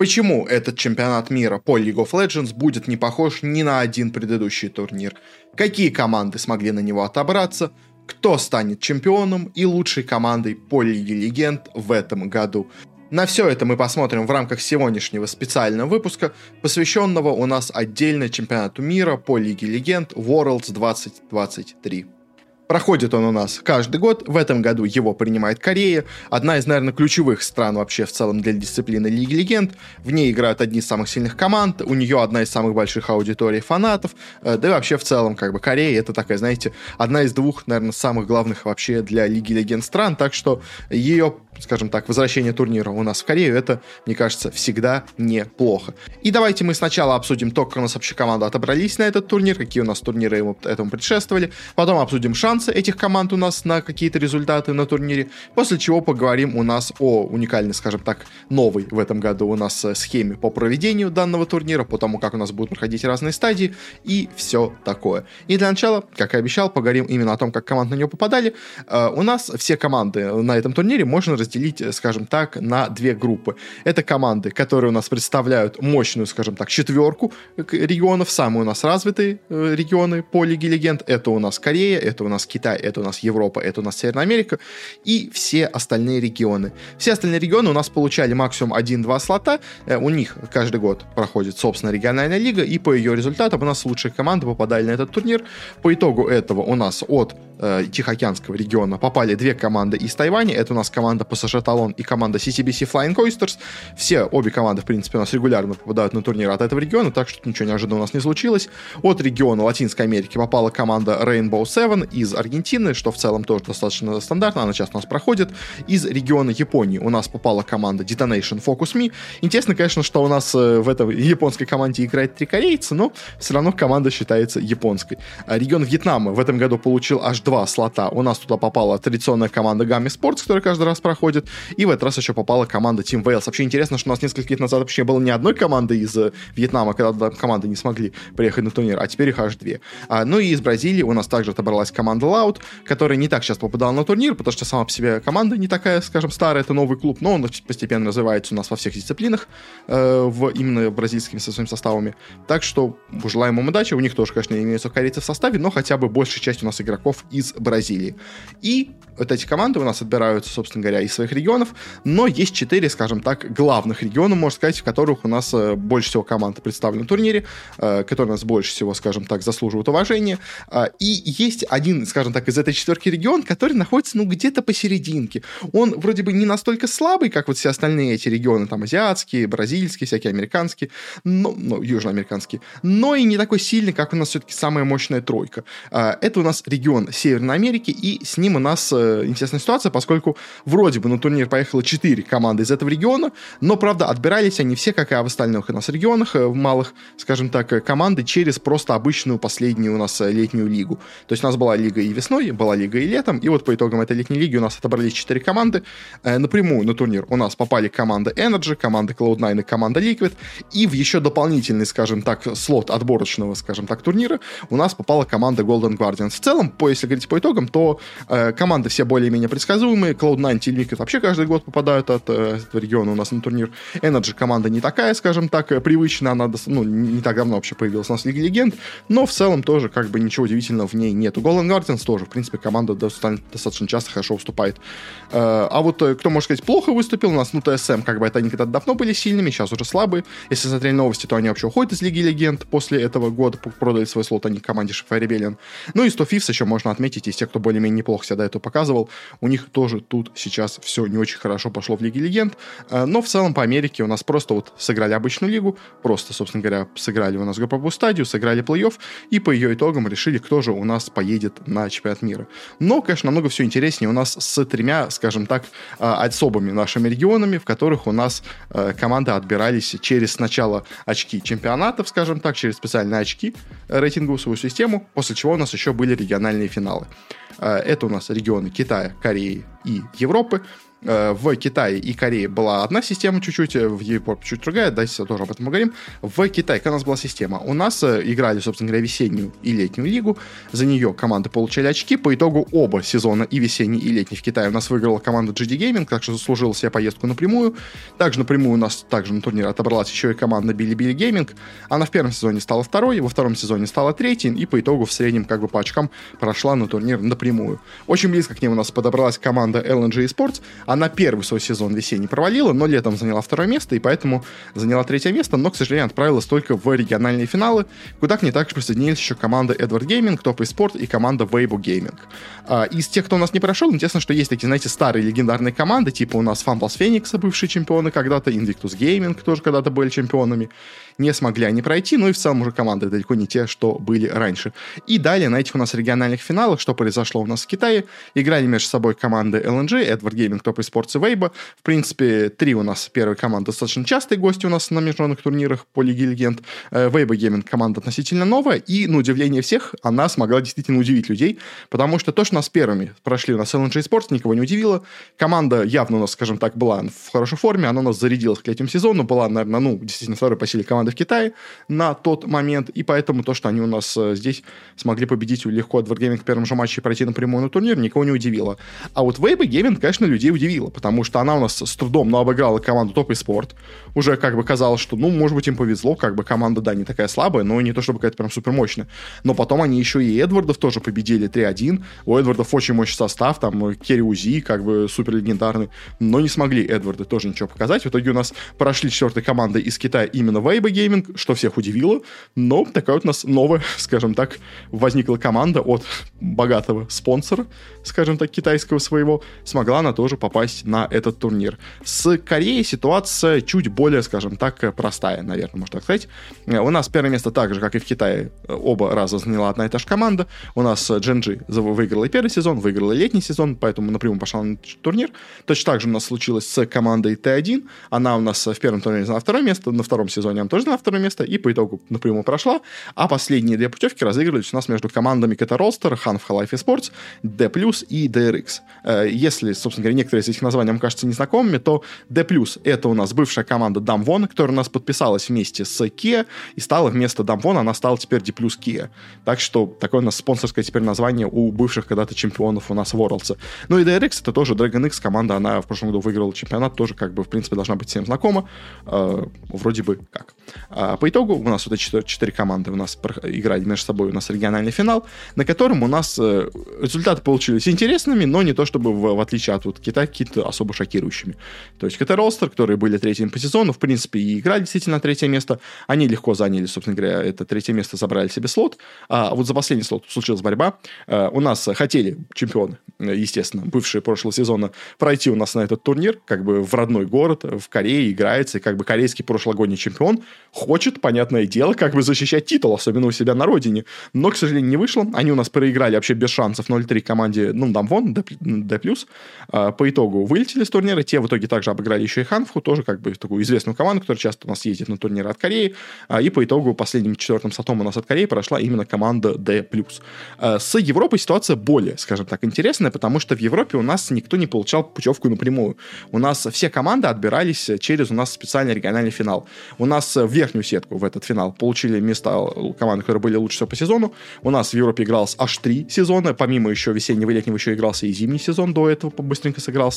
Почему этот чемпионат мира по League of Legends будет не похож ни на один предыдущий турнир? Какие команды смогли на него отобраться? Кто станет чемпионом и лучшей командой по Лиге Легенд в этом году? На все это мы посмотрим в рамках сегодняшнего специального выпуска, посвященного у нас отдельно чемпионату мира по Лиге Легенд Worlds 2023. Проходит он у нас каждый год. В этом году его принимает Корея. Одна из, наверное, ключевых стран вообще в целом для дисциплины Лиги Легенд. В ней играют одни из самых сильных команд. У нее одна из самых больших аудиторий фанатов. Э, да и вообще в целом, как бы, Корея это такая, знаете, одна из двух, наверное, самых главных вообще для Лиги Легенд стран. Так что ее скажем так, возвращение турнира у нас в Корею, это, мне кажется, всегда неплохо. И давайте мы сначала обсудим то, как у нас вообще команды отобрались на этот турнир, какие у нас турниры ему, этому предшествовали, потом обсудим шансы этих команд у нас на какие-то результаты на турнире, после чего поговорим у нас о уникальной, скажем так, новой в этом году у нас э, схеме по проведению данного турнира, по тому, как у нас будут проходить разные стадии и все такое. И для начала, как и обещал, поговорим именно о том, как команды на него попадали. Uh, у нас все команды на этом турнире можно разделить разделить, э, скажем так, на две группы. Это команды, которые у нас представляют мощную, скажем так, четверку регионов, самые у нас развитые э, регионы по Лиге Легенд. Это у нас Корея, это у нас Китай, это у нас Европа, это у нас Северная Америка и все остальные регионы. Все остальные регионы у нас получали максимум 1-2 слота. Э, у них каждый год проходит, собственно, региональная лига, и по ее результатам у нас лучшие команды попадали на этот турнир. По итогу этого у нас от э, Тихоокеанского региона попали две команды из Тайваня. Это у нас команда PSG Талон и команда CCBC Flying Oysters. Все, обе команды, в принципе, у нас регулярно попадают на турнир от этого региона, так что ничего неожиданного у нас не случилось. От региона Латинской Америки попала команда Rainbow Seven из Аргентины, что в целом тоже достаточно стандартно, она сейчас у нас проходит. Из региона Японии у нас попала команда Detonation Focus Me. Интересно, конечно, что у нас э, в этой японской команде играет три корейца, но все равно команда считается японской. А регион Вьетнама в этом году получил аж два слота. У нас туда попала традиционная команда Gummy Sports, которая каждый раз проходит, и в этот раз еще попала команда Team Wales. Вообще интересно, что у нас несколько лет назад вообще было ни одной команды из э, Вьетнама, когда команды не смогли приехать на турнир, а теперь их аж две. А, ну и из Бразилии у нас также отобралась команда Loud, которая не так часто попадала на турнир, потому что сама по себе команда не такая, скажем, старая, это новый клуб, но он постепенно развивается у нас во всех дисциплинах, э, в именно бразильскими со своими составами. Так что желаем им удачи. У них тоже, конечно, имеются корейцы в составе, но хотя бы большая часть у нас игроков из Бразилии. И вот эти команды у нас отбираются, собственно говоря, из своих регионов, но есть четыре, скажем так, главных региона, можно сказать, в которых у нас э, больше всего команд представлены в турнире, э, которые у нас больше всего, скажем так, заслуживают уважения. Э, и есть один, скажем так, из этой четверки регион, который находится, ну, где-то посерединке. Он вроде бы не настолько слабый, как вот все остальные эти регионы, там, азиатские, бразильские, всякие американские, но, ну, южноамериканские, но и не такой сильный, как у нас все-таки самая мощная тройка. Это у нас регион Северной Америки, и с ним у нас интересная ситуация, поскольку вроде бы на турнир поехало 4 команды из этого региона, но, правда, отбирались они все, как и в остальных у нас регионах, э, в малых, скажем так, э, команды через просто обычную последнюю у нас э, летнюю лигу. То есть у нас была лига и весной, была лига и летом, и вот по итогам этой летней лиги у нас отобрались 4 команды. Напрямую на турнир у нас попали команда Energy, команда Cloud9 и команда Liquid, и в еще дополнительный, скажем так, слот отборочного, скажем так, турнира у нас попала команда Golden Guardians. В целом, по, если говорить по итогам, то э, команды все более-менее предсказуемые. Cloud9 Team Liquid вообще каждый год попадают от э, этого региона у нас на турнир. Energy команда не такая, скажем так, э, привычная, она ну, не так давно вообще появилась у нас в Лиге Легенд, но в целом тоже как бы ничего удивительного в ней нету. Golden Guardians тоже, в принципе, команда достаточно часто хорошо выступает. Э, а вот э, кто, можно сказать, плохо выступил у нас, ну, ТСМ, как бы это они когда-то давно были сильными, сейчас уже слабые. Если смотреть новости, то они вообще уходят из Лиги Легенд после этого года, продали свой слот они команде Шифа Rebellion. Ну и 100 Fifths еще можно отметить из тех, кто более-менее неплохо себя до этого показывал. У них тоже тут сейчас все не очень хорошо пошло в Лиге Легенд. Э, но в целом по Америке у нас просто вот сыграли обычную лигу, просто, собственно говоря, сыграли у нас групповую стадию, сыграли плей-офф, и по ее итогам решили, кто же у нас поедет на чемпионат мира. Но, конечно, намного все интереснее у нас с тремя, скажем так, э, особыми нашими регионами, в которых у нас э, команды отбирались через сначала очки чемпионатов, скажем так, через специальные очки, рейтинговую свою систему, после чего у нас еще были региональные финалы. Это у нас регионы Китая, Кореи и Европы. Э, в Китае и Корее была одна система чуть-чуть, э, в Европе чуть другая, дальше тоже об этом поговорим. В Китае у нас была система? У нас э, играли, собственно говоря, весеннюю и летнюю лигу, за нее команды получали очки, по итогу оба сезона, и весенний, и летний в Китае у нас выиграла команда GD Gaming, так что заслужила себе поездку напрямую. Также напрямую у нас также на турнире отобралась еще и команда Bilibili Gaming. Она в первом сезоне стала второй, во втором сезоне стала третьей, и по итогу в среднем как бы по очкам прошла на турнир напрямую. Очень близко к ним у нас подобралась команда LNG Esports, она первый свой сезон весенний провалила, но летом заняла второе место, и поэтому заняла третье место, но, к сожалению, отправилась только в региональные финалы, куда к ней также присоединились еще команда Edward Gaming, Top Sport и команда Weibo Gaming. А, из тех, кто у нас не прошел, интересно, что есть такие, знаете, старые легендарные команды, типа у нас Fumbles Phoenix, бывшие чемпионы когда-то, Invictus Gaming тоже когда-то были чемпионами не смогли они пройти, ну и в целом уже команды далеко не те, что были раньше. И далее на этих у нас региональных финалах, что произошло у нас в Китае, играли между собой команды LNG, Edward Gaming, Top Esports и Weibo. В принципе, три у нас первые команды достаточно частые гости у нас на международных турнирах по Лиге Легенд. Э, Weibo Gaming команда относительно новая, и, на удивление всех, она смогла действительно удивить людей, потому что то, что нас первыми прошли у нас LNG Sports, никого не удивило. Команда явно у нас, скажем так, была в хорошей форме, она у нас зарядилась к этим сезону, была, наверное, ну, действительно второй по силе команды в Китае на тот момент, и поэтому то, что они у нас э, здесь смогли победить легко от Wargaming в первом же матче и пройти напрямую на турнир, никого не удивило. А вот Weibo Gaming, конечно, людей удивило, потому что она у нас с трудом, но обыграла команду Топ и Спорт. Уже как бы казалось, что, ну, может быть, им повезло, как бы команда, да, не такая слабая, но не то чтобы какая-то прям супер мощная. Но потом они еще и Эдвардов тоже победили 3-1. У Эдвардов очень мощный состав, там Керри Узи, как бы супер легендарный, но не смогли Эдварды тоже ничего показать. В итоге у нас прошли четвертой команды из Китая именно Weibo Gaming, что всех удивило, но такая вот у нас новая, скажем так, возникла команда от богатого спонсора, скажем так, китайского своего, смогла она тоже попасть на этот турнир. С Кореей ситуация чуть более, скажем так, простая, наверное, можно так сказать. У нас первое место так же, как и в Китае, оба раза заняла одна и та же команда. У нас Дженджи выиграла первый сезон, выиграла летний сезон, поэтому напрямую пошла на турнир. Точно так же у нас случилось с командой Т1. Она у нас в первом турнире заняла второе место, на втором сезоне она тоже заняла второе место, и по итогу напрямую прошла. А последние две путевки разыгрывались у нас между командами Кета Ролстер, Hanf Life Sports, D+, и DRX. Э, если, собственно говоря, некоторые из этих названий вам кажутся незнакомыми, то D+, это у нас бывшая команда Damwon, которая у нас подписалась вместе с Kia, и стала вместо Damwon, она стала теперь D+, Kia. Так что такое у нас спонсорское теперь название у бывших когда-то чемпионов у нас Worlds. Ну и DRX это тоже Dragon X команда, она в прошлом году выиграла чемпионат, тоже как бы в принципе должна быть всем знакома. Э, вроде бы как. А по итогу у нас вот эти четыре, команды у нас играли между собой, у нас региональный финал, на котором у нас э, результаты получились интересными, но не то чтобы в, в отличие от вот, Китая какие-то особо шокирующими. То есть КТ Ролстер, которые были третьими по сезону, в принципе, и играли действительно третье место, они легко заняли, собственно говоря, это третье место, забрали себе слот, а вот за последний слот случилась борьба. Э, у нас хотели чемпионы, естественно, бывшие прошлого сезона, пройти у нас на этот турнир, как бы в родной город, в Корее играется, и как бы корейский прошлогодний чемпион хочет, понятное дело, как бы защищать титул, особенно у себя на родине. Но, к сожалению, не вышло. Они у нас проиграли вообще без шансов 0-3 команде, ну, Дамвон, D+. D+. А, по итогу вылетели с турнира. Те в итоге также обыграли еще и Ханфу, тоже как бы такую известную команду, которая часто у нас ездит на турниры от Кореи. А, и по итогу последним четвертым сотом у нас от Кореи прошла именно команда D+. А, с Европой ситуация более, скажем так, интересная, потому что в Европе у нас никто не получал путевку напрямую. У нас все команды отбирались через у нас специальный региональный финал. У нас в верхнюю сетку в этот финал получили места команды, которые были лучше всего по сезону. У нас в Европе игралось аж три сезона, помимо еще весеннего и летнего еще игрался и зимний сезон до этого быстренько сыгрался.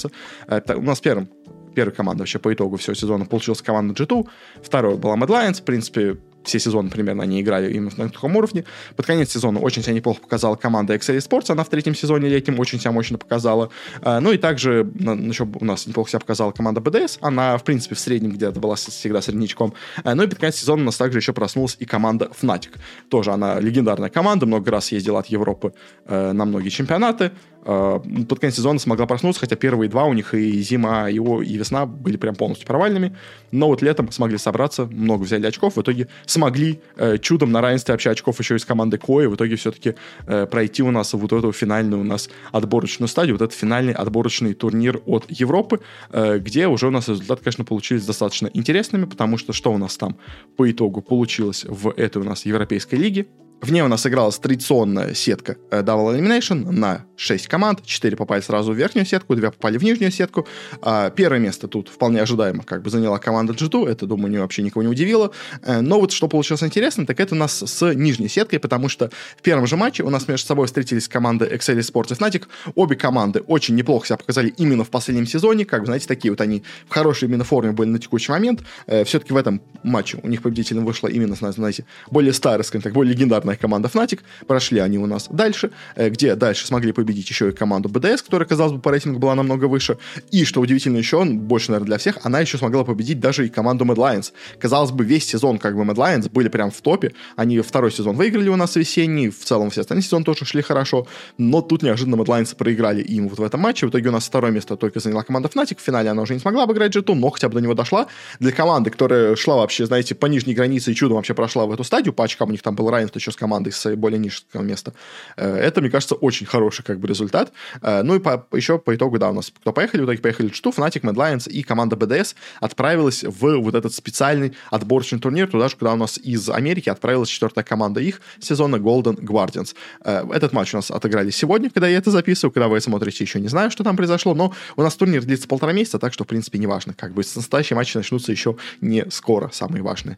Это у нас первым первая команда вообще по итогу всего сезона получилась команда G2, второй была Mad Lions, в принципе, все сезоны примерно они играли именно на таком уровне. Под конец сезона очень себя неплохо показала команда Excel Sports, она в третьем сезоне летнем очень себя мощно показала. А, ну и также еще у нас неплохо себя показала команда BDS, она в принципе в среднем где-то была всегда среднячком. А, ну и под конец сезона у нас также еще проснулась и команда Fnatic. Тоже она легендарная команда, много раз ездила от Европы на многие чемпионаты. А, под конец сезона смогла проснуться, хотя первые два у них и зима, и, и весна были прям полностью провальными. Но вот летом смогли собраться, много взяли очков, в итоге смогли э, чудом на равенстве вообще очков еще и с командой Кои в итоге все-таки э, пройти у нас вот эту финальную у нас отборочную стадию, вот этот финальный отборочный турнир от Европы, э, где уже у нас результаты, конечно, получились достаточно интересными, потому что что у нас там по итогу получилось в этой у нас Европейской лиге? В ней у нас игралась традиционная сетка э, Double Elimination на 6 команд. 4 попали сразу в верхнюю сетку, 2 попали в нижнюю сетку. А первое место тут вполне ожидаемо как бы заняла команда G2. Это, думаю, вообще никого не удивило. Э, но вот что получилось интересно, так это у нас с нижней сеткой, потому что в первом же матче у нас между собой встретились команды Excel Sports и Fnatic. Обе команды очень неплохо себя показали именно в последнем сезоне. Как бы, знаете, такие вот они в хорошей именно форме были на текущий момент. Э, Все-таки в этом матче у них победителем вышла именно, знаете, более старая, скажем так, более легендарная команда Fnatic. Прошли они у нас дальше, э, где дальше смогли победить еще и команду BDS, которая, казалось бы, по рейтингу была намного выше. И, что удивительно еще, больше, наверное, для всех, она еще смогла победить даже и команду Mad Lions. Казалось бы, весь сезон как бы Mad Lions были прям в топе. Они второй сезон выиграли у нас весенний, в целом все остальные сезоны тоже шли хорошо, но тут неожиданно Mad Lions проиграли им вот в этом матче. В итоге у нас второе место только заняла команда Fnatic. В финале она уже не смогла обыграть g но хотя бы до него дошла. Для команды, которая шла вообще, знаете, по нижней границе и чудом вообще прошла в эту стадию, по очкам у них там был равенство еще с командой с более низкого места. Э, это, мне кажется, очень хороший как бы результат. Э, ну и по, еще по итогу, да, у нас кто поехали, в итоге поехали G2, Fnatic, Mad Lions и команда BDS отправилась в вот этот специальный отборочный турнир, туда же, куда у нас из Америки отправилась четвертая команда их сезона Golden Guardians. Э, этот матч у нас отыграли сегодня, когда я это записываю, когда вы смотрите, еще не знаю, что там произошло, но у нас турнир длится полтора месяца, так что, в принципе, не важно. Как бы настоящие матчи начнутся еще не скоро, самые важные.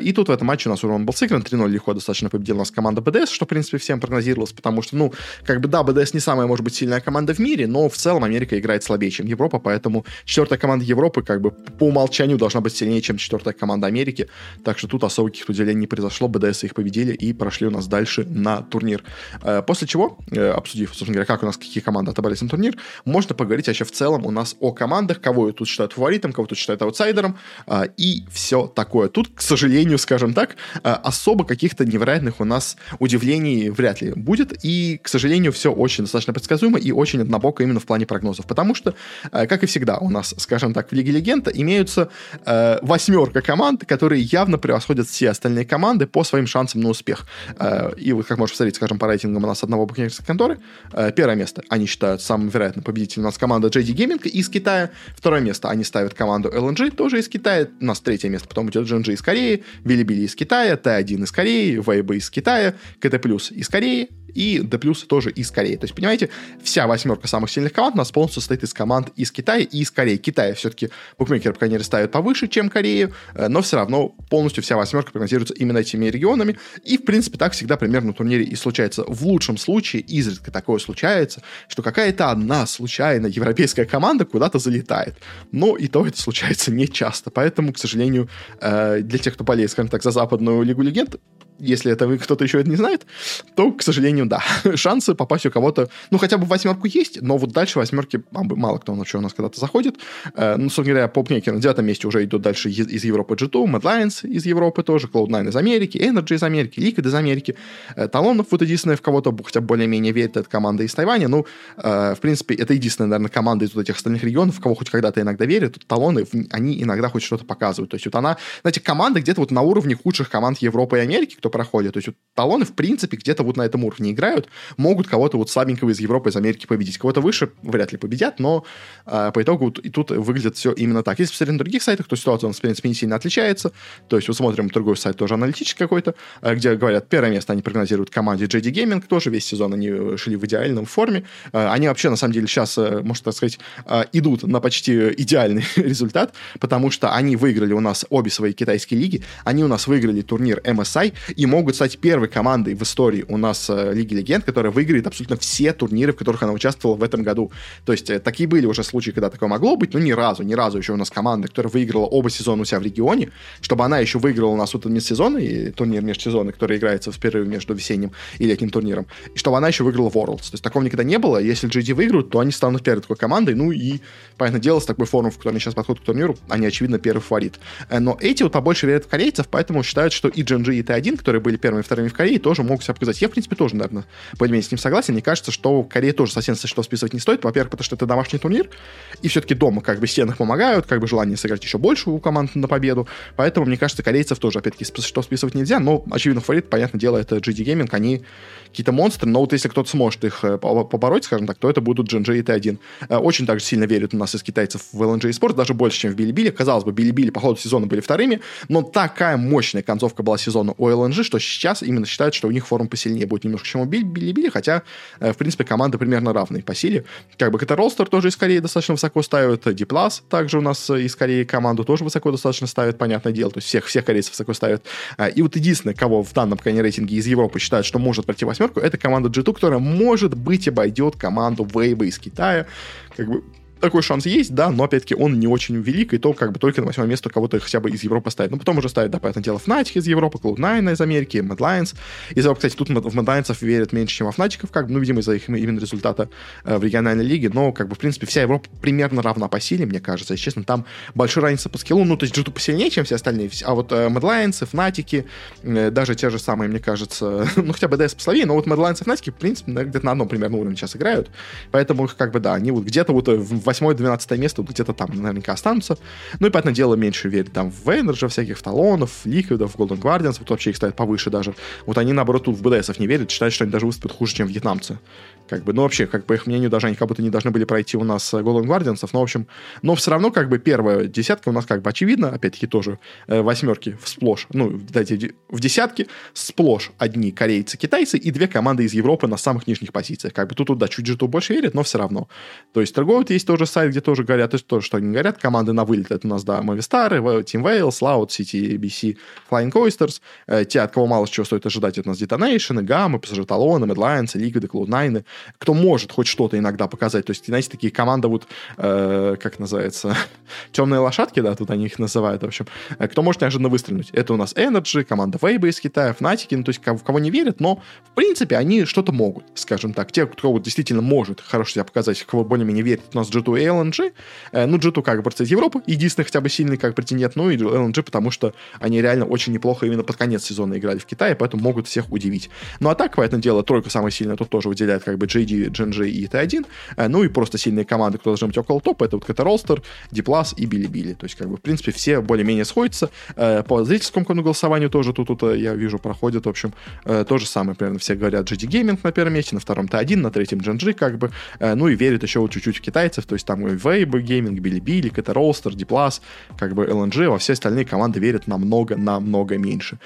И тут в этом матче у нас урон был сыгран, 3-0 легко достаточно победила у нас команда BDS, что, в принципе, всем прогнозировалось, потому что, ну, как бы, да, BDS не самая, может быть, сильная команда в мире, но в целом Америка играет слабее, чем Европа, поэтому четвертая команда Европы, как бы, по умолчанию должна быть сильнее, чем четвертая команда Америки, так что тут особо каких-то удивлений не произошло, BDS их победили и прошли у нас дальше на турнир. Э, после чего, э, обсудив, собственно говоря, как у нас какие команды отобрались на турнир, можно поговорить вообще в целом у нас о командах, кого тут считают фаворитом, кого тут считают аутсайдером, э, и все такое. Тут, к сожалению, скажем так, особо каких-то невероятных у нас удивлений вряд ли будет, и, к сожалению, все очень достаточно предсказуемо и очень однобоко именно в плане прогнозов, потому что, как и всегда, у нас, скажем так, в Лиге Легенд имеются э, восьмерка команд, которые явно превосходят все остальные команды по своим шансам на успех. Э, и вы, как можете посмотреть, скажем, по рейтингам у нас одного букмекерской конторы, э, первое место они считают самым вероятным победителем у нас команда JD Gaming из Китая, второе место они ставят команду LNG, тоже из Китая, у нас третье место, потом идет GNG из Кореи, Билибили из Китая, Т1 из Кореи, Вейбы из Китая, КТ Плюс из Кореи, и D+, тоже из Кореи. То есть, понимаете, вся восьмерка самых сильных команд у нас полностью состоит из команд из Китая и из Кореи. Китай все-таки букмекеры, по крайней мере, ставят повыше, чем Корею, э, но все равно полностью вся восьмерка прогнозируется именно этими регионами. И, в принципе, так всегда примерно на турнире и случается. В лучшем случае, изредка такое случается, что какая-то одна случайно европейская команда куда-то залетает. Но и то это случается не часто. Поэтому, к сожалению, э, для тех, кто болеет, скажем так, за западную Лигу Легенд, если это вы кто-то еще это не знает, то, к сожалению, да, шансы попасть у кого-то, ну, хотя бы в восьмерку есть, но вот дальше восьмерки мало кто вообще у нас когда-то заходит. Э, ну, собственно говоря, попмекер на девятом месте уже идут дальше из, из Европы G2, Mad Lions из Европы тоже, Cloud9 из Америки, Energy из Америки, Liquid из Америки. Э, Талонов вот единственное, в кого-то хотя более-менее верит, это команда из Тайваня. Ну, э, в принципе, это единственная, наверное, команда из вот этих остальных регионов, в кого хоть когда-то иногда верят. Талоны, они иногда хоть что-то показывают. То есть вот она, знаете, команда где-то вот на уровне худших команд Европы и Америки, кто проходит. То есть вот талоны, в принципе, где-то вот на этом уровне играют, могут кого-то вот слабенького из Европы, из Америки победить. Кого-то выше вряд ли победят, но э, по итогу вот, и тут выглядит все именно так. Если посмотреть на других сайтах, то ситуация, в принципе, не сильно отличается. То есть вот смотрим другой сайт, тоже аналитический какой-то, э, где говорят, первое место они прогнозируют команде JD Gaming, тоже весь сезон они шли в идеальном форме. Э, они вообще, на самом деле, сейчас, э, можно так сказать, э, идут на почти идеальный результат, потому что они выиграли у нас обе свои китайские лиги, они у нас выиграли турнир MSI и могут стать первой командой в истории у нас э, Лиги Легенд, которая выиграет абсолютно все турниры, в которых она участвовала в этом году. То есть э, такие были уже случаи, когда такое могло быть, но ни разу, ни разу еще у нас команда, которая выиграла оба сезона у себя в регионе, чтобы она еще выиграла у нас вот межсезонный и турнир межсезонный, который играется в перерыве между весенним и летним турниром, и чтобы она еще выиграла Worlds. То есть такого никогда не было. Если GD выиграют, то они станут первой такой командой, ну и, понятное дело, с такой формой, в которой они сейчас подходят к турниру, они, очевидно, первый фаворит. Э, но эти вот побольше верят в корейцев, поэтому считают, что и GNG, и T1, которые были первыми и вторыми в Корее, тоже могут себя показать. Я, в принципе, тоже, наверное, более-менее с ним согласен. Мне кажется, что Корея тоже совсем со что списывать не стоит. Во-первых, потому что это домашний турнир, и все-таки дома как бы стенах помогают, как бы желание сыграть еще больше у команд на победу. Поэтому, мне кажется, корейцев тоже, опять-таки, что списывать нельзя. Но, очевидно, фаворит, понятное дело, это GD Gaming. Они какие-то монстры, но вот если кто-то сможет их э, побороть, скажем так, то это будут GNG и T1. Э, очень также сильно верят у нас из китайцев в LNG Sport, даже больше, чем в Билибили. Казалось бы, Билибили по ходу сезона были вторыми, но такая мощная концовка была сезона у LNG, LNG, что сейчас именно считают, что у них форум посильнее будет немножко, чем у Билибили, хотя, э, в принципе, команды примерно равные по силе. Как бы это Ролстер тоже из Кореи достаточно высоко ставят, Диплас также у нас из Кореи команду тоже высоко достаточно ставят, понятное дело, то есть всех, всех корейцев высоко ставят. И вот единственное, кого в данном крайне рейтинге из Европы считают, что может пройти восьмерку, это команда G2, которая, может быть, обойдет команду Вейба из Китая. Как бы такой шанс есть, да, но, опять-таки, он не очень велик, и то как бы только на восьмое место кого-то хотя бы из Европы ставить. Но потом уже ставят, да, понятное дело, Fnatic из Европы, Cloud9 из Америки, Mad Lions. Из-за того, кстати, тут в Mad Lions верят меньше, чем в Fnatic, как бы, ну, видимо, из-за их именно результата э, в региональной лиге, но, как бы, в принципе, вся Европа примерно равна по силе, мне кажется, если честно, там большая разница по скиллу, ну, то есть G2 посильнее, чем все остальные, а вот э, Mad Lions, Fnatic, э, даже те же самые, мне кажется, ну, хотя бы DS послабее, но вот Mad Lions и Fnatic, в принципе, где-то на одном примерно уровне сейчас играют, поэтому, как бы, да, они вот где-то вот в 8-12 место место где-то там наверняка останутся. Ну и, понятное дело, меньше верят там в Энерджа, всяких талонов, ликвидов, Golden Guardians, вот вообще их ставят повыше даже. Вот они, наоборот, тут в БДСов не верят, считают, что они даже выступят хуже, чем вьетнамцы. Как бы, ну, вообще, как по их мнению, даже они как будто не должны были пройти у нас э, Golden Guardians, но, в общем, но все равно, как бы, первая десятка у нас, как бы, очевидно, опять-таки, тоже э, восьмерки сплошь, ну, дайте, в десятке сплошь одни корейцы, китайцы и две команды из Европы на самых нижних позициях. Как бы тут, да, чуть же больше верят, но все равно. То есть, торговый есть тоже сайт, где тоже говорят, то, тоже, что они говорят, команды на вылет, это у нас, да, Movistar, Team Wales, Loud, City, BC, Flying Oysters, э, те, от кого мало чего стоит ожидать, это у нас Detonation, Gamma, PSG Talon, Medlines, Liquid, Cloud9, кто может хоть что-то иногда показать. То есть, знаете, такие команды вот, э, как называется, темные лошадки, да, тут они их называют, в общем. Э, кто может неожиданно выстрелить? Это у нас Energy, команда Weibo из Китая, Fnatic, ну, то есть, в кого не верят, но, в принципе, они что-то могут, скажем так. Те, кто вот действительно может хорошо себя показать, кого более-менее верит, у нас G2 и LNG. Э, ну, G2 как бы из Европы, единственный хотя бы сильный как претендент, ну и LNG, потому что они реально очень неплохо именно под конец сезона играли в Китае, поэтому могут всех удивить. Ну, а так, поэтому дело, тройка самая сильная тут тоже выделяет как бы JD GNG и T1, э, ну и просто сильные команды, кто должны быть около топа, это вот Ката Ролстер, Диплас и Билли-Билли. То есть, как бы, в принципе, все более-менее сходятся. Э, по зрительскому голосованию тоже тут, тут я вижу, проходит, в общем, то же самое, примерно все говорят GD Gaming на первом месте, на втором T1, на третьем GNG, как бы, ну и верят еще вот чуть-чуть в китайцев, то есть там и Weibo Gaming, Билли-Билли, Ката Ролстер, Диплас, как бы LNG, во все остальные команды верят намного-намного меньше.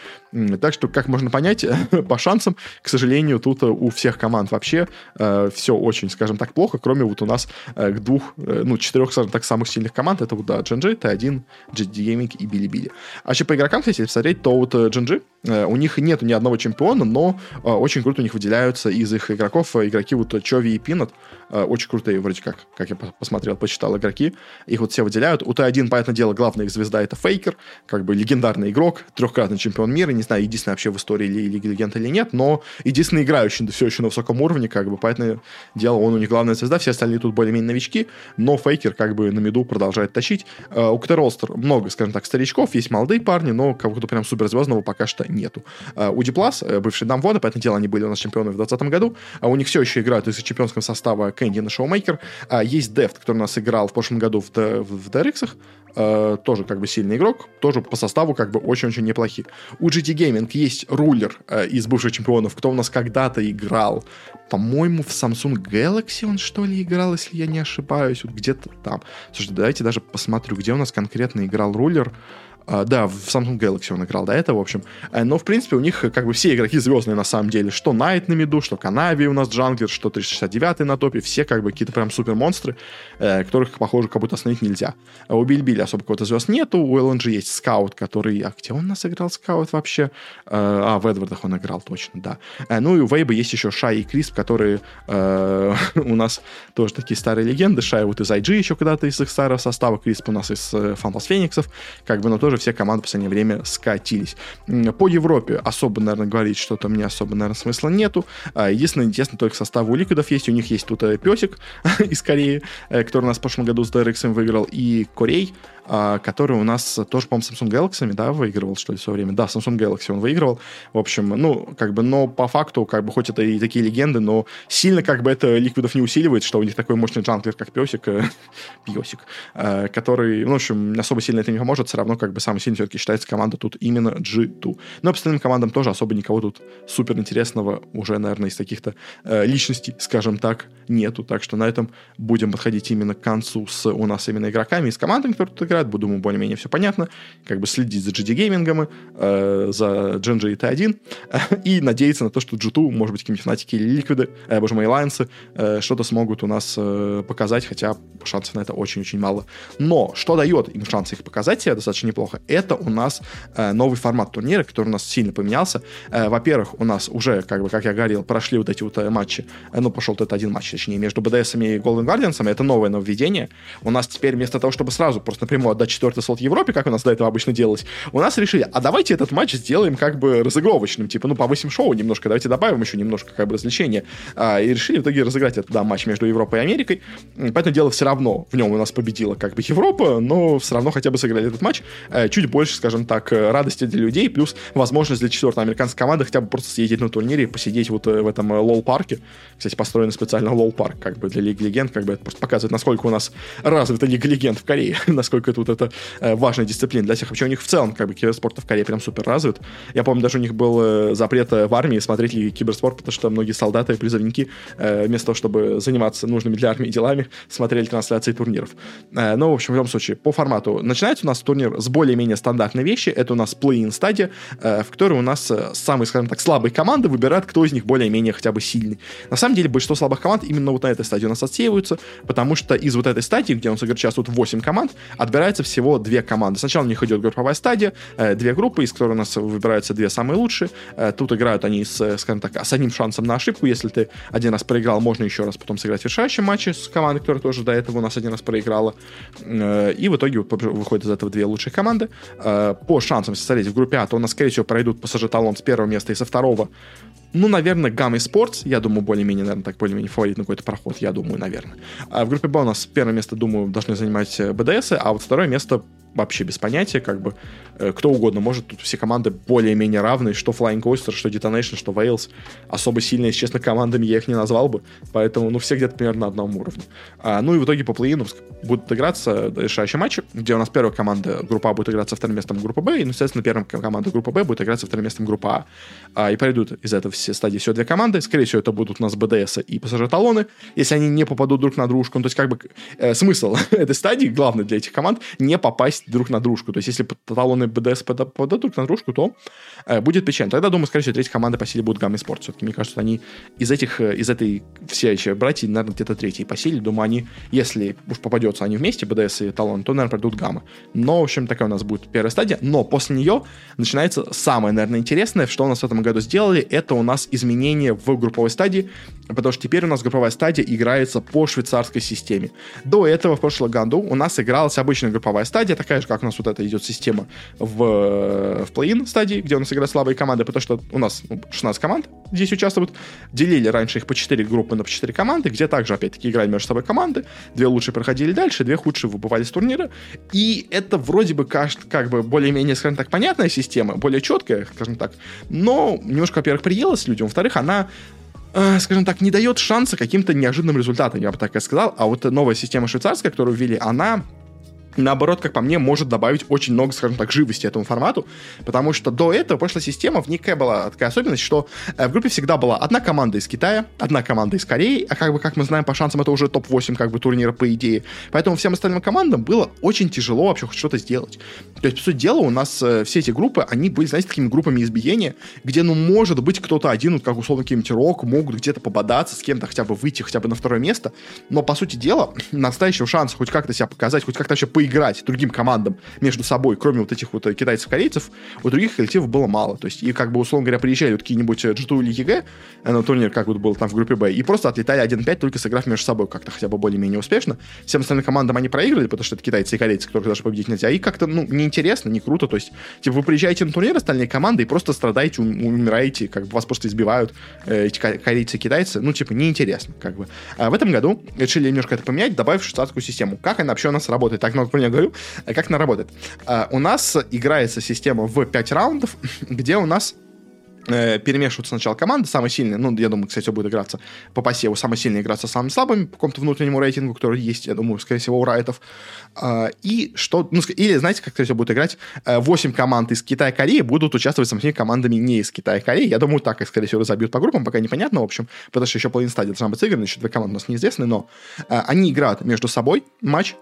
Так что, как можно понять, по шансам, к сожалению, тут у всех команд вообще все очень, скажем так, плохо, кроме вот у нас э, двух, э, ну, четырех, скажем так, самых сильных команд. Это вот, да, GNG, T1, GD Gaming и Bilibili. А еще по игрокам, кстати, если посмотреть, то вот GNG, э, у них нет ни одного чемпиона, но э, очень круто у них выделяются из их игроков э, игроки вот Чови и Пинат. Э, очень крутые, вроде как, как я посмотрел, почитал игроки. Их вот все выделяют. У T1, понятное дело, главная их звезда это Faker, как бы легендарный игрок, трехкратный чемпион мира. Не знаю, единственный вообще в истории Лиги Легенд или нет, но единственный играющий все еще на высоком уровне, как бы, понятное дело, он у них главная звезда, все остальные тут более-менее новички, но Faker как бы на миду продолжает тащить. Э, у KT Rolster много, скажем так, старичков, есть молодые парни, но кого-то прям суперзвездного пока что нету. Э, у Dplus, э, бывший Damwon, понятное дело, они были у нас чемпионы в 2020 году, а у них все еще играют из чемпионского состава Canyon и ShowMaker. Uh, есть Дефт, который у нас играл в прошлом году в, в, в DRX, э, тоже как бы сильный игрок, тоже по составу как бы очень-очень неплохие. У GT Gaming есть рулер э, из бывших чемпионов, кто у нас когда-то играл, по-моему, в Samsung Galaxy он что ли играл, если я не ошибаюсь, вот где-то там. Слушайте, давайте даже посмотрю, где у нас конкретно играл рулер. Uh, да, в Samsung Galaxy он играл до этого, в общем. Uh, но, в принципе, у них как бы все игроки звездные на самом деле. Что Найт на меду, что Канави у нас джанглер, что 369 на топе. Все как бы какие-то прям супер монстры, э, которых, похоже, как будто остановить нельзя. А у Bilibili особо какого-то звезд нету. У LNG есть Scout, который... А где он нас играл, Scout, вообще? А, в Эдвардах он играл, точно, да. Ну и у Weibo есть еще Shy и Crisp, которые у нас тоже такие старые легенды. Shy вот из IG еще когда-то из их старого состава. Crisp у нас из FunPlus Phoenix ов. Как бы, но тоже все команды в последнее время скатились. По Европе особо, наверное, говорить что-то мне особо, наверное, смысла нету. А, единственное, интересно, только состав у Ликвидов есть. У них есть тут э, Песик из Кореи, э, который у нас в прошлом году с DRX выиграл, и Корей, который у нас тоже, по-моему, Samsung Galaxy, да, выигрывал, что ли, все время. Да, Samsung Galaxy он выигрывал. В общем, ну, как бы, но по факту, как бы, хоть это и такие легенды, но сильно, как бы, это ликвидов не усиливает, что у них такой мощный джанглер, как Песик, э, Песик, э, который, ну, в общем, особо сильно это не поможет, все равно, как бы, самый сильный все-таки считается команда тут именно G2. Но по остальным командам тоже особо никого тут супер интересного уже, наверное, из таких-то э, личностей, скажем так, нету. Так что на этом будем подходить именно к концу с у нас именно игроками, и с командами, которые тут играют играют, думаю, более-менее все понятно. Как бы следить за JD Gaming ом, э, за Gen.G и T1, и надеяться на то, что G2, может быть, какие-нибудь фнатики или ликвиды, э, боже мой, лайонсы, э, что-то смогут у нас э, показать, хотя шансов на это очень-очень мало. Но что дает им шанс их показать себя достаточно неплохо, это у нас э, новый формат турнира, который у нас сильно поменялся. Э, во-первых, у нас уже, как бы, как я говорил, прошли вот эти вот э, матчи, э, ну, пошел этот один матч, точнее, между BDS и Golden Guardians, это новое нововведение. У нас теперь вместо того, чтобы сразу просто напрямую отдать четвертый слот Европе, как у нас до этого обычно делалось, у нас решили, а давайте этот матч сделаем как бы разыгровочным, типа, ну, повысим шоу немножко, давайте добавим еще немножко как бы развлечения. А, и решили в итоге разыграть этот, да, матч между Европой и Америкой. Поэтому дело все равно, в нем у нас победила как бы Европа, но все равно хотя бы сыграли этот матч. Э, чуть больше, скажем так, э, радости для людей, плюс возможность для четвертой американской команды хотя бы просто съездить на турнире и посидеть вот э, в этом LoL Park е. Кстати, построен специально LoL Park как бы для Лиги Легенд, как бы это просто показывает, насколько у нас развита Лига Легенд в Корее, насколько тут это важная дисциплина для всех. Вообще у них в целом как бы киберспорт в Корее прям супер развит. Я помню, даже у них был запрет в армии смотреть ли киберспорт, потому что многие солдаты и призывники вместо того, чтобы заниматься нужными для армии делами, смотрели трансляции турниров. Но, в общем, в любом случае, по формату начинается у нас турнир с более-менее стандартной вещи. Это у нас play-in стадия, в которой у нас самые, скажем так, слабые команды выбирают, кто из них более-менее хотя бы сильный. На самом деле, большинство слабых команд именно вот на этой стадии у нас отсеиваются, потому что из вот этой стадии, где у нас участвуют 8 команд, отбирается всего две команды. Сначала у них идет групповая стадия, две группы, из которых у нас выбираются две самые лучшие. Тут играют они с, скажем так, с одним шансом на ошибку. Если ты один раз проиграл, можно еще раз потом сыграть в решающем матче с командой, которая тоже до этого у нас один раз проиграла. И в итоге выходит из этого две лучшие команды. Э, по шансам, смотреть в группе А, то у нас, скорее всего, пройдут пассажир талон с первого места и со второго. Ну, наверное, Гамма и Спортс, я думаю, более-менее, наверное, так более-менее фаворит какой-то проход, я думаю, наверное. А в группе Б у нас первое место, думаю, должны занимать э, БДС, а вот второе место вообще без понятия, как бы. Э, кто угодно может, тут все команды более-менее равные, что Flying Oyster, что Detonation, что Wales, особо сильные, если честно, командами я их не назвал бы, поэтому, ну, все где-то примерно на одном уровне. А, ну и в итоге по плей будут играться решающие матчи, где у нас первая команда группа А будет играться вторым местом группы Б, и, ну, естественно, первая команда группы Б будет играться вторым местом группа А. а и пройдут из этого все стадии всего две команды, скорее всего, это будут у нас БДС и пассажир талоны, если они не попадут друг на дружку, ну, то есть как бы э, смысл этой стадии, главный для этих команд, не попасть друг на дружку, то есть если талоны БДС попадут друг на дружку, то э, будет печально. Тогда, думаю, скорее всего, третья команда по силе будет Гамми Спорт. Все-таки, мне кажется, они из этих, э, из этой все еще братья, наверное, где-то третьи по силе. Думаю, они, если уж попадется они вместе, БДС и Талон, то, наверное, пройдут Гаммы. Но, в общем, такая у нас будет первая стадия. Но после нее начинается самое, наверное, интересное, что у нас в этом году сделали, это у нас изменение в групповой стадии, потому что теперь у нас групповая стадия играется по швейцарской системе. До этого, в прошлом году, у нас игралась обычная групповая стадия, такая же, как у нас вот эта идет система в, в плей-ин стадии, где у нас играют слабые команды, потому что у нас 16 команд здесь участвуют. Делили раньше их по 4 группы на по 4 команды, где также, опять-таки, играли между собой команды. Две лучшие проходили дальше, две худшие выбывали с турнира. И это вроде бы как, как бы более-менее, скажем так, понятная система, более четкая, скажем так. Но немножко, во-первых, приелась людям, во-вторых, она э, скажем так, не дает шанса каким-то неожиданным результатам, я бы так и сказал. А вот новая система швейцарская, которую ввели, она наоборот, как по мне, может добавить очень много, скажем так, живости этому формату, потому что до этого прошлая система, в ней была такая особенность, что э, в группе всегда была одна команда из Китая, одна команда из Кореи, а как бы, как мы знаем, по шансам это уже топ-8 как бы турнира по идее, поэтому всем остальным командам было очень тяжело вообще хоть что-то сделать. То есть, по сути дела, у нас э, все эти группы, они были, знаете, такими группами избиения, где, ну, может быть, кто-то один, вот как условно какие-нибудь рок, могут где-то пободаться с кем-то, хотя бы выйти хотя бы на второе место, но, по сути дела, настоящего шанса хоть как-то себя показать, хоть как-то вообще поиграть другим командам между собой, кроме вот этих вот э, китайцев-корейцев, у других коллективов было мало. То есть, и как бы, условно говоря, приезжали вот какие-нибудь G2 или EG на турнир, как вот был там в группе Б, и просто отлетали 1-5, только сыграв между собой как-то хотя бы более-менее успешно. Всем остальным командам они проиграли, потому что это китайцы и корейцы, которых даже победить нельзя. И как-то, ну, неинтересно, не круто. То есть, типа, вы приезжаете на турнир, остальные команды, и просто страдаете, умираете, как бы вас просто избивают э, эти корейцы и китайцы. Ну, типа, неинтересно, как бы. А в этом году решили немножко это поменять, добавив швейцарскую систему. Как она вообще у нас работает? Так, например, я говорю, э, как она работает? А, у нас играется система в 5 раундов, где у нас э, перемешиваются сначала команды, самые сильные, ну, я думаю, кстати, все будет играться по посеву, самые сильные играться с самыми слабыми по какому-то внутреннему рейтингу, который есть, я думаю, скорее всего, у райтов. И что, ну, или, знаете, как, кстати, будет играть? 8 э, команд из Китая и Кореи будут участвовать с самими командами не из Китая и Кореи. Я думаю, так, их, скорее всего, разобьют по группам, пока непонятно, в общем, потому что еще половина стадии должна быть сыграна, еще две команды у нас неизвестны, но э, они играют между собой матч,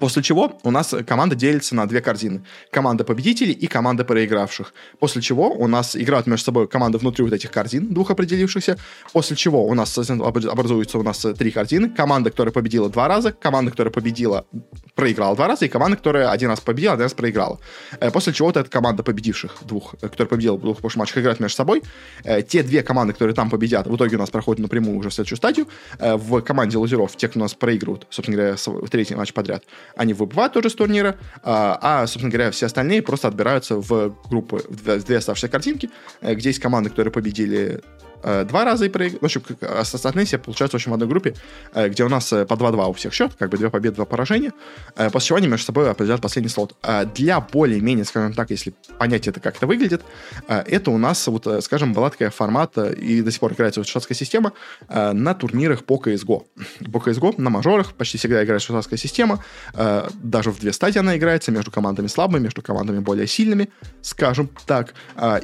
После чего у нас команда делится на две корзины. Команда победителей и команда проигравших. После чего у нас играют между собой команды внутри вот этих корзин, двух определившихся. После чего у нас образуется у нас три корзины. Команда, которая победила два раза, команда, которая победила, проиграла два раза, и команда, которая один раз победила, один раз проиграла. Э, после чего вот эта команда победивших двух, э, которая победила в двух прошлых матчах, играют между собой. Э, те две команды, которые там победят, в итоге у нас проходят напрямую уже в следующую стадию. В команде лузеров, те, кто у нас проигрывают, собственно говоря, третий матч подряд, они выбывают тоже с турнира, а, а, собственно говоря, все остальные просто отбираются в группы, в две оставшиеся картинки, э, где есть команды, которые победили два раза и проиграли. В общем, остальные все получаются в общем одной группе, э, где у нас э, по 2-2 у всех счет, как бы две победы, два поражения, после чего они между собой определяют последний слот. Для более-менее, скажем так, если понять это, как это выглядит, это у нас, вот, скажем, была такая формат, и до сих пор играется вот шведская система на турнирах по CSGO. По CSGO на мажорах почти всегда играет шведская система, даже в две стадии она играется между командами слабыми, между командами более сильными, скажем так,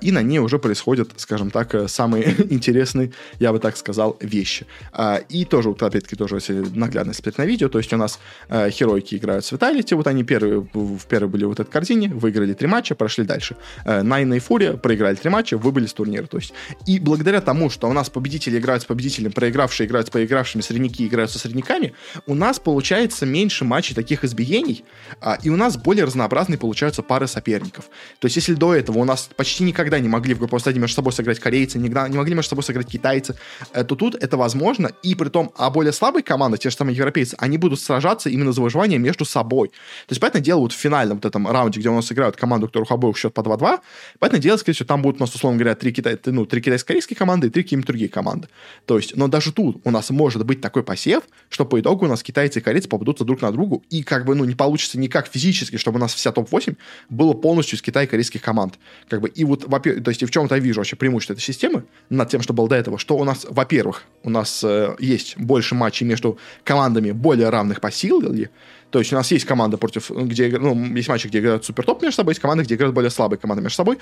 и на ней уже происходят, скажем так, самые интересные интересные, я бы так сказал, вещи. А, и тоже, вот, опять-таки, тоже наглядно смотреть на видео, то есть у нас а, херойки играют с Vitality, вот они первые, в первой были вот этой корзине, выиграли три матча, прошли дальше. А, Найна и Фурия проиграли три матча, выбыли с турнира, то есть. И благодаря тому, что у нас победители играют с победителем, проигравшие играют с проигравшими, средники играют со средниками, у нас получается меньше матчей таких избиений, а, и у нас более разнообразные получаются пары соперников. То есть, если до этого у нас почти никогда не могли в групповой стадии между собой сыграть корейцы, не, не могли между собой собой сыграть китайцы, э, то тут это возможно. И при том, а более слабые команды, те же самые европейцы, они будут сражаться именно за выживание между собой. То есть, понятное дело, вот в финальном вот этом раунде, где у нас играют команду, у которых обоих счет по 2-2, понятное дело, скорее всего, там будут у нас, условно говоря, три, китай, ну, три китайско-корейские команды и три какие-нибудь другие команды. То есть, но даже тут у нас может быть такой посев, что по итогу у нас китайцы и корейцы попадутся друг на другу, и как бы, ну, не получится никак физически, чтобы у нас вся топ-8 было полностью из Китая и корейских команд. Как бы, и вот, то есть, и в чем-то я вижу вообще преимущество этой системы над тем, что было до этого, что у нас, во-первых, у нас э, есть больше матчей между командами более равных по силе, то есть у нас есть команда против, где, ну, есть матчи, где играют супер топ между собой, есть команды, где играют более слабые команды между собой.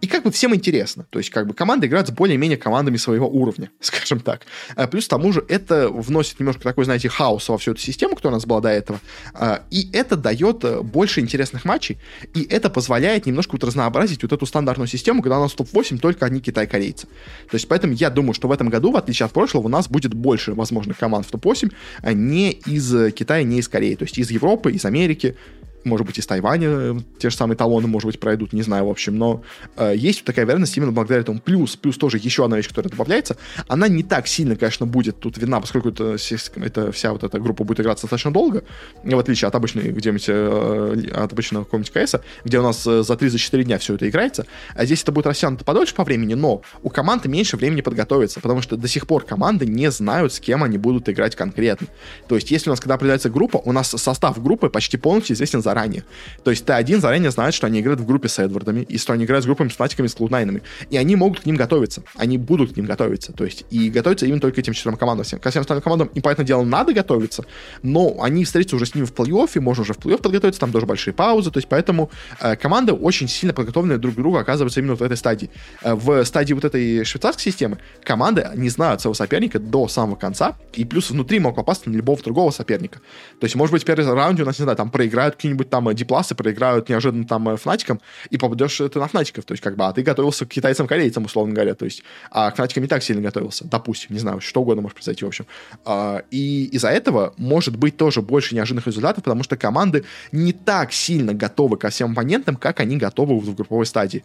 И как бы всем интересно. То есть как бы команды играют с более-менее командами своего уровня, скажем так. А плюс к тому же это вносит немножко такой, знаете, хаос во всю эту систему, которая у нас была до этого. А, и это дает э, больше интересных матчей, и это позволяет немножко вот разнообразить вот эту стандартную систему, когда у нас топ-8 только одни китай-корейцы. То есть поэтому я думаю, что в этом году, в отличие от прошлого, у нас будет больше возможных команд в топ-8, а не из Китая, не из Кореи. То есть из Европы, из Америки, может быть, из Тайваня э, те же самые талоны, может быть, пройдут, не знаю, в общем, но э, есть такая вероятность именно благодаря этому. Плюс, плюс тоже еще одна вещь, которая добавляется, она не так сильно, конечно, будет тут видна, поскольку это, это вся вот эта группа будет играться достаточно долго, в отличие от обычной где-нибудь, э, от обычного какого-нибудь КС, где у нас э, за 3-4 дня все это играется, а здесь это будет растянуто подольше по времени, но у команды меньше времени подготовиться, потому что до сих пор команды не знают, с кем они будут играть конкретно. То есть, если у нас, когда определяется группа, у нас состав группы почти полностью известен за заранее. То есть Т1 заранее знает, что они играют в группе с Эдвардами, и что они играют с группами с Фнатиками, с Клуднайнами. И они могут к ним готовиться. Они будут к ним готовиться. То есть, и готовиться именно только этим четырем командам. Ко всем остальным командам, им, понятное дело, надо готовиться, но они встретятся уже с ними в плей-оффе, можно уже в плей-офф подготовиться, там тоже большие паузы. То есть, поэтому э, команды очень сильно подготовленные друг к другу оказываются именно в этой стадии. Э, в стадии вот этой швейцарской системы команды не знают своего соперника до самого конца, и плюс внутри могут попасть на любого другого соперника. То есть, может быть, в первом раунде у нас, не знаю, там проиграют какие-нибудь там дипласы проиграют неожиданно там э, Фнатикам, и попадешь ты на Фнатиков. То есть, как бы, а ты готовился к китайцам-корейцам, условно говоря. То есть, а к Фнатикам не так сильно готовился. Допустим, не знаю, что угодно может произойти, в общем. А, и из-за этого может быть тоже больше неожиданных результатов, потому что команды не так сильно готовы ко всем оппонентам, как они готовы в групповой стадии.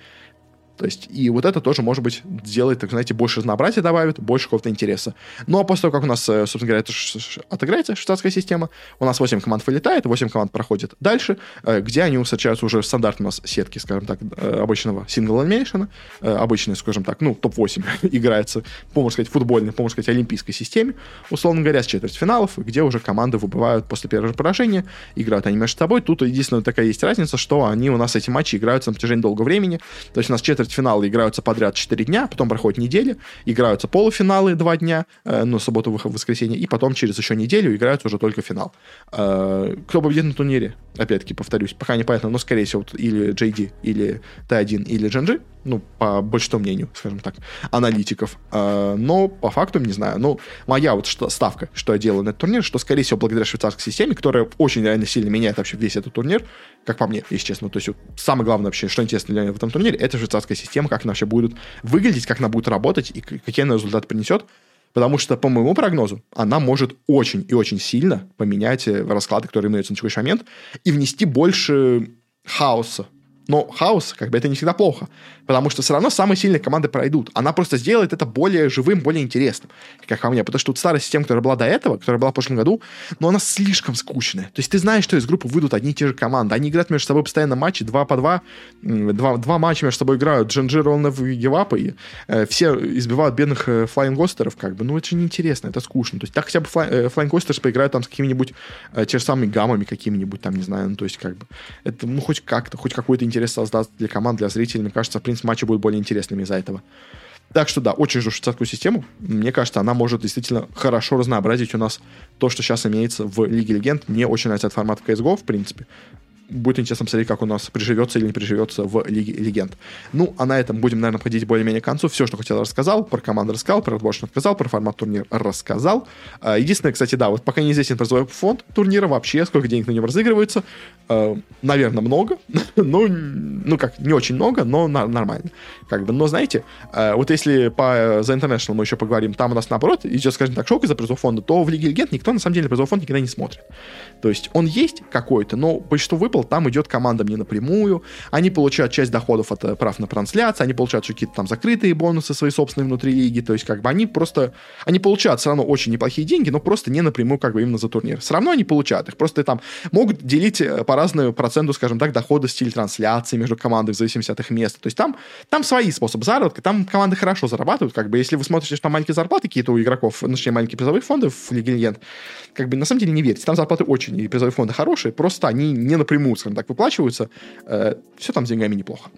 То есть, и вот это тоже, может быть, сделает, так знаете, больше разнообразия добавит, больше какого-то интереса. Ну, а после того, как у нас, э, собственно говоря, это отыграется штатская система, у нас 8 команд вылетает, 8 команд проходит дальше, э, где они встречаются уже в стандартной у нас сетке, скажем так, э, обычного сингл анимейшена, обычной, скажем так, ну, топ-8 играется, по, можно сказать, футбольной, по, можно сказать, олимпийской системе, условно говоря, с четвертьфиналов, где уже команды выбывают после первого поражения, играют они между собой. Тут единственная такая есть разница, что они у нас эти матчи играются на протяжении долгого времени, то есть у нас четверть четвертьфиналы играются подряд 4 дня, потом проходит неделя, играются полуфиналы 2 дня, э, ну, субботу, выход, воскресенье, и потом через еще неделю играются уже только финал. Э, кто победит на турнире? Опять-таки, повторюсь, пока непонятно, но, скорее всего, или JD, или Т1, или GNG. Ну, по большинству мнению, скажем так, аналитиков. А, но по факту, не знаю, ну, моя вот что, ставка, что я делаю на этот турнир, что, скорее всего, благодаря швейцарской системе, которая очень реально сильно меняет вообще весь этот турнир, как по мне, если честно. То есть вот, самое главное вообще, что интересно для меня в этом турнире, это швейцарская система, как она вообще будет выглядеть, как она будет работать и какие она результаты принесет. Потому что, по моему прогнозу, она может очень и очень сильно поменять э, расклады, которые имеются на текущий момент, и внести больше хаоса но хаос, как бы, это не всегда плохо. Потому что все равно самые сильные команды пройдут. Она просто сделает это более живым, более интересным, как по мне. Потому что тут старая система, которая была до этого, которая была в прошлом году, но она слишком скучная. То есть ты знаешь, что из группы выйдут одни и те же команды. Они играют между собой постоянно матчи, два по два. Два, два матча между собой играют. Джинджи, Ролнов и Гевапа. И э, все избивают бедных э, флайнгостеров, как бы. Ну, это же неинтересно, это скучно. То есть так хотя бы флай, э, поиграют там с какими-нибудь э, те же самыми гаммами какими-нибудь там, не знаю. Ну, то есть как бы это, ну, хоть как-то, хоть какой-то интерес интерес создаст для команд, для зрителей. Мне кажется, в принципе, матчи будут более интересными из-за этого. Так что да, очень жду швейцарскую систему. Мне кажется, она может действительно хорошо разнообразить у нас то, что сейчас имеется в Лиге Легенд. Мне очень нравится этот формат CSGO, в принципе будет интересно посмотреть, как у нас приживется или не приживется в Лиге Легенд. Ну, а на этом будем, наверное, подходить более-менее к концу. Все, что хотел, рассказал. Про команду рассказал, про отборочный рассказал, про формат турнира рассказал. А, единственное, кстати, да, вот пока неизвестен призовой фонд турнира вообще, сколько денег на нем разыгрывается. А, наверное, много. ну, ну, как, не очень много, но нормально. Как бы, но знаете, а, вот если по The International мы еще поговорим, там у нас, наоборот, идет, скажем так, шок из-за призового фонда, то в Лиге Легенд никто, на самом деле, призовой фонд никогда не смотрит. То есть он есть какой-то, но большинство выпал там идет командам не напрямую, они получают часть доходов от э, прав на трансляции, они получают какие-то там закрытые бонусы свои собственные внутри лиги, то есть как бы они просто, они получают все равно очень неплохие деньги, но просто не напрямую как бы именно за турнир. Все равно они получают их, просто там могут делить э, по разному проценту, скажем так, дохода стиль трансляции между командами в зависимости от их места. То есть там, там свои способы заработка, там команды хорошо зарабатывают, как бы если вы смотрите, что там маленькие зарплаты какие-то у игроков, ну, точнее, маленькие призовые фонды в Лиге Легенд, как бы на самом деле не верьте, там зарплаты очень, и призовые фонды хорошие, просто они не напрямую, скажем так, выплачиваются. Э, все там с деньгами неплохо.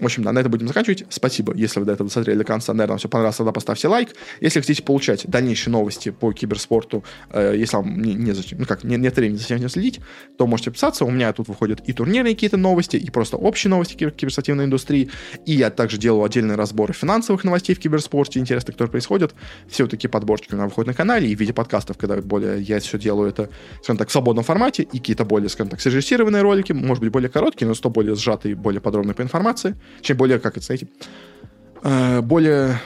В общем, да, на этом будем заканчивать. Спасибо, если вы до этого досмотрели до конца. Наверное, вам все понравилось, тогда поставьте лайк. Если хотите получать дальнейшие новости по киберспорту, э, если вам не, не зачем, ну как, не, нет времени за всем следить, то можете писаться. У меня тут выходят и турнирные какие-то новости, и просто общие новости кибер- киберспортивной индустрии. И я также делаю отдельные разборы финансовых новостей в киберспорте, интересных, которые происходят. Все вот такие подборки у меня выходят на канале и в виде подкастов, когда более я все делаю это, скажем так, в свободном формате, и какие-то более, скажем так, срежиссированные ролики, может быть, более короткие, но 100 более сжатые, более подробные по информации. Чем более, как это, знаете, э, более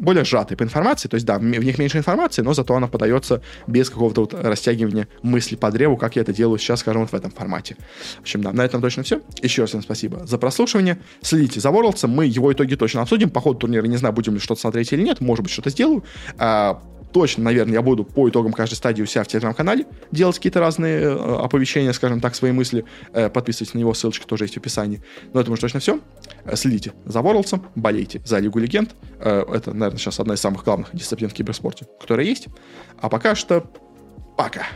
более сжатые по информации, то есть, да, в них меньше информации, но зато она подается без какого-то вот растягивания мысли по древу, как я это делаю сейчас, скажем, вот в этом формате. В общем, да, на этом точно все. Еще раз всем спасибо за прослушивание. Следите за Ворлдсом, мы его итоги точно обсудим. По ходу турнира не знаю, будем ли что-то смотреть или нет, может быть, что-то сделаю. Точно, наверное, я буду по итогам каждой стадии у себя в телеграм-канале делать какие-то разные э, оповещения, скажем так, свои мысли. Э, подписывайтесь на него, ссылочка тоже есть в описании. Но это уже точно все. Э, следите за Ворлдсом, болейте за Лигу Легенд. Э, это, наверное, сейчас одна из самых главных дисциплин в киберспорте, которая есть. А пока что пока.